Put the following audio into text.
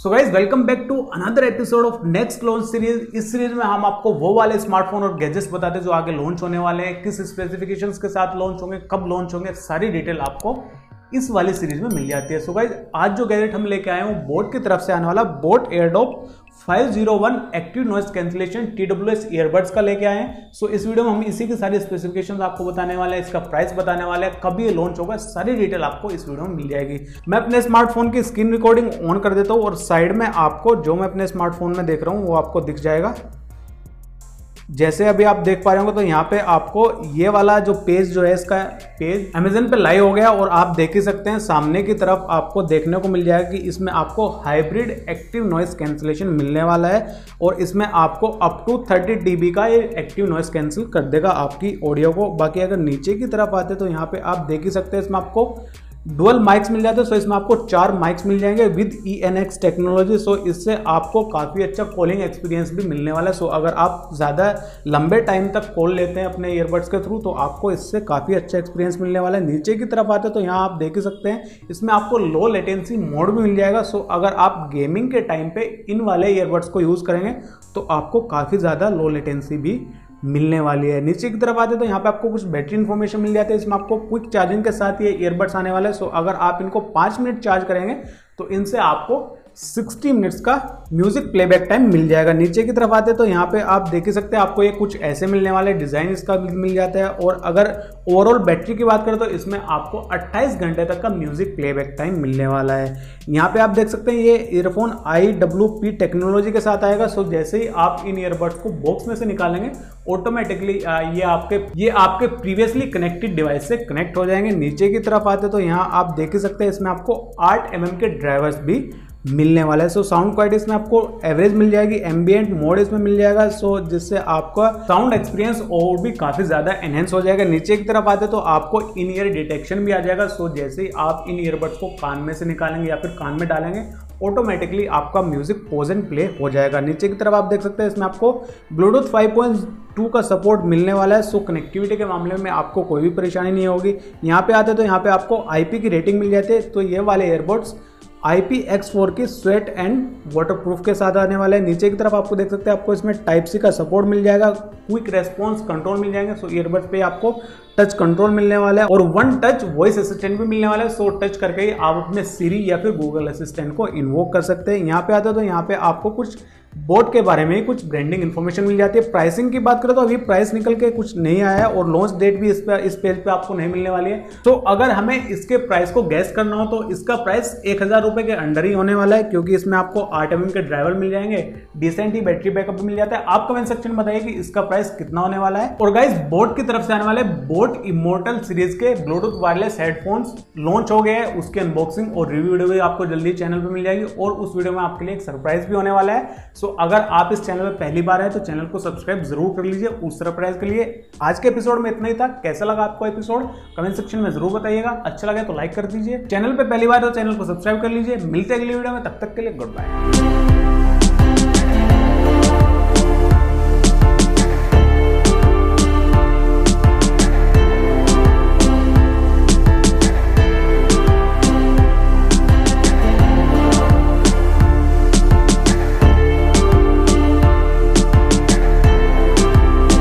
So guys welcome back to another episode of next launch series इस series में हम आपको वो वाले स्मार्टफ़ोन और गैजेट्स बताते हैं जो आगे लॉन्च होने वाले हैं, किस स्पेसिफिकेशंस के साथ लॉन्च होंगे, कब लॉन्च होंगे, सारी डिटेल आपको इस वाली सीरीज़ में मिल जाती है। सो so गाइज़ आज जो गैजेट हम लेके आए हैं वो बोट की तरफ़ से आने वाला boAt Airdope 501 active noise cancellation T W S earbuds का लेके आए हैं। सो इस वीडियो में हम इसी के सारी स्पेसिफिकेशन आपको बताने वाले हैं, इसका प्राइस बताने वाले हैं। कब ये लॉन्च होगा, सारी डिटेल आपको इस वीडियो में मिल जाएगी। मैं अपने स्मार्टफ़ोन की स्क्रीन रिकॉर्डिंग ऑन कर देता हूँ और साइड में आपको जो मैं अपने स्मार्टफ़ोन में देख रहा हूँ, वो आपको दिख जाएगा। जैसे अभी आप देख पा रहे होंगे तो यहाँ पे आपको ये वाला जो पेज जो है, इसका पेज अमेजन पे लाइव हो गया और आप देख ही सकते हैं, सामने की तरफ़ आपको देखने को मिल जाएगा कि इसमें आपको हाइब्रिड एक्टिव नॉइस कैंसिलेशन मिलने वाला है और इसमें आपको अप टू थर्टी डी का ये एक्टिव नॉइस कैंसिल कर देगा आपकी ऑडियो को। बाकी अगर नीचे की तरफ़ आते तो यहाँ पर आप देख ही सकते हैं, इसमें आपको डुअल माइक्स मिल जाते हैं सो इसमें आपको चार माइक्स मिल जाएँगे with E N X technology so इससे आपको काफ़ी अच्छा कॉलिंग एक्सपीरियंस भी मिलने वाला है। सो अगर आप ज़्यादा लंबे टाइम तक कॉल लेते हैं अपने ईयरबड्स के थ्रू तो आपको इससे काफ़ी अच्छा एक्सपीरियंस मिलने वाला है। नीचे की तरफ़ आते हैं तो यहाँ आप देख ही सकते हैं, इसमें आपको लो लेटेंसी मोड भी मिल जाएगा। सो अगर आप गेमिंग के टाइम पे इन वाले ईयरबड्स को यूज़ करेंगे तो आपको काफ़ी ज़्यादा लो लेटेंसी भी मिलने वाली है। नीचे की तरफ़ आते तो यहाँ पे आपको कुछ बैटरी इन्फॉर्मेशन मिल जाती है। इसमें आपको क्विक चार्जिंग के साथ ये ईयरबड्स आने वाले हैं। सो अगर आप इनको पाँच मिनट चार्ज करेंगे तो इनसे आपको 60 मिनट्स का म्यूज़िक प्लेबैक टाइम मिल जाएगा। नीचे की तरफ़ आते तो यहाँ पे आप देख ही सकते हैं, आपको ये कुछ ऐसे मिलने वाले डिज़ाइन इसका मिल जाता है। और अगर ओवरऑल बैटरी की बात करें तो इसमें आपको 28 घंटे तक का म्यूज़िक प्लेबैक टाइम मिलने वाला है। यहाँ पे आप देख सकते हैं, ये earphone I W P technology के साथ आएगा। सो जैसे ही आप इन ईयरबड्स को बॉक्स में से निकालेंगे ऑटोमेटिकली ये आपके ये आपके प्रीवियसली कनेक्टेड डिवाइस से कनेक्ट हो जाएँगे। नीचे की तरफ़ आते तो यहाँ आप देख ही सकते हैं, इसमें आपको आठ एम के ड्राइवर्स भी मिलने वाला है। सो साउंड क्वालिटी इसमें आपको एवरेज मिल जाएगी एम्बियंट मोड इसमें मिल जाएगा। सो so, जिससे आपका साउंड एक्सपीरियंस और भी काफ़ी ज़्यादा एनहेंस हो जाएगा। नीचे की तरफ़ आते तो आपको इन ईयर डिटेक्शन भी आ जाएगा। सो so, जैसे ही आप इन ईयरबड्स को कान में से निकालेंगे या फिर कान में डालेंगे ऑटोमेटिकली आपका म्यूज़िक पोज एंड प्ले हो जाएगा। नीचे की तरफ़ आप देख सकते हैं इसमें आपको ब्लूटूथ 5.2 का सपोर्ट मिलने वाला है। सो कनेक्टिविटी के मामले में आपको कोई भी परेशानी नहीं होगी। यहाँ पे आते तो यहाँ पे आपको आईपी की रेटिंग मिल जाती है। तो ये वाले एयरबड्स IPX4 की स्वेट एंड वाटर प्रूफ के साथ आने वाले हैं। नीचे की तरफ़ आपको देख सकते हैं, आपको इसमें टाइप सी का सपोर्ट मिल जाएगा क्विक रेस्पॉन्स कंट्रोल मिल जाएँगे सो ईयरबड्स पे आपको टच कंट्रोल मिलने वाला है और वन टच वॉइस असिस्टेंट भी मिलने वाला है। सो टच करके ही आप अपने सीरी या फिर गूगल असिस्टेंट को इन्वोक कर सकते हैं। यहाँ पे आते तो यहाँ पे आपको कुछ बोट के बारे में कुछ ब्रांडिंग इन्फॉर्मेशन मिल जाती है। प्राइसिंग की बात करें तो अभी प्राइस निकल के कुछ नहीं आया है और लॉन्च डेट भी इस पे, इस पेज पे आपको नहीं मिलने वाली है। तो अगर हमें इसके प्राइस को गैस करना हो तो इसका प्राइस एक हज़ार रुपए के अंडर ही होने वाला है क्योंकि इसमें आपको आठ एम के ड्राइवर मिल जाएँगे डिसेंट ही बैटरी बैकअप मिल जाता है। आप कमेंट सेक्शन में बताइए कि इसका प्राइस कितना होने वाला है। और गाइस बोट की तरफ़ से आने वाले बोट इमोटल सीरीज़ के ब्लूटूथ वायरलेस हेडफोन्स लॉन्च हो गए हैं। उसकी अनबॉक्सिंग और रिव्यू वीडियो भी आपको जल्दी चैनल पर मिल जाएगी और उस वीडियो में आपके लिए एक सरप्राइज़ भी होने वाला है। सो अगर आप इस चैनल में पहली बार है तो चैनल को सब्सक्राइब ज़रूर कर लीजिए उस सरप्राइज़ के लिए। आज के एपिसोड में इतना ही था। कैसा लगा आपको एपिसोड कमेंट सेक्शन में ज़रूर बताइएगा। अच्छा लगे तो लाइक कर दीजिए। चैनल पर पहली बार तो चैनल को सब्सक्राइब कर लीजिए। मिलते अगली वीडियो में। तब तक के लिए गुड बाय